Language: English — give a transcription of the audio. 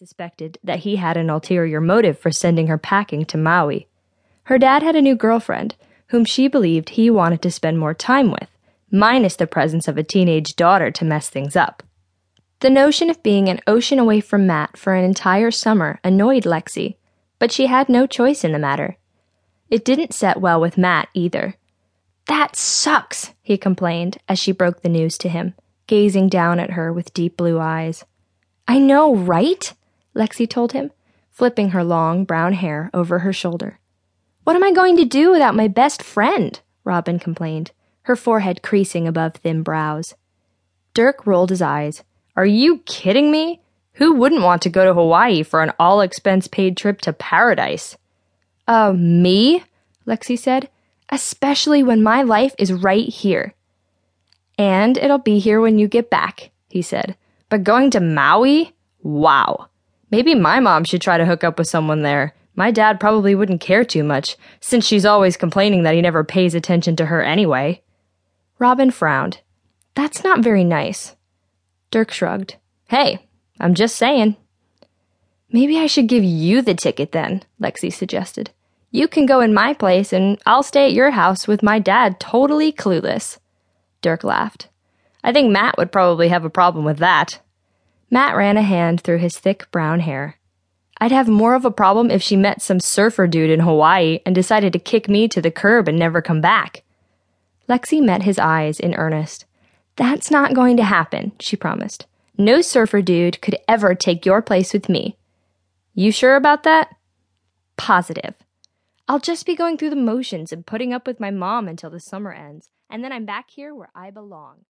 suspected that he had an ulterior motive for sending her packing to Maui. Her dad had a new girlfriend, whom she believed he wanted to spend more time with, minus the presence of a teenage daughter to mess things up. The notion of being an ocean away from Matt for an entire summer annoyed Lexi, but she had no choice in the matter. It didn't set well with Matt either. That sucks, he complained as she broke the news to him, gazing down at her with deep blue eyes. I know, right? Lexi told him, flipping her long brown hair over her shoulder. What am I going to do without my best friend? Robin complained, her forehead creasing above thin brows. Dirk rolled his eyes. Are you kidding me? Who wouldn't want to go to Hawaii for an all expense paid trip to paradise? Uh, me? Lexi said. Especially when my life is right here. And it'll be here when you get back, he said. But going to Maui? Wow. Maybe my mom should try to hook up with someone there. My dad probably wouldn't care too much, since she's always complaining that he never pays attention to her anyway. Robin frowned. That's not very nice. Dirk shrugged. Hey, I'm just saying. Maybe I should give you the ticket then, Lexi suggested. You can go in my place and I'll stay at your house with my dad totally clueless. Dirk laughed. I think Matt would probably have a problem with that. Matt ran a hand through his thick brown hair. I'd have more of a problem if she met some surfer dude in Hawaii and decided to kick me to the curb and never come back. Lexi met his eyes in earnest. That's not going to happen, she promised. No surfer dude could ever take your place with me. You sure about that? Positive. I'll just be going through the motions and putting up with my mom until the summer ends, and then I'm back here where I belong.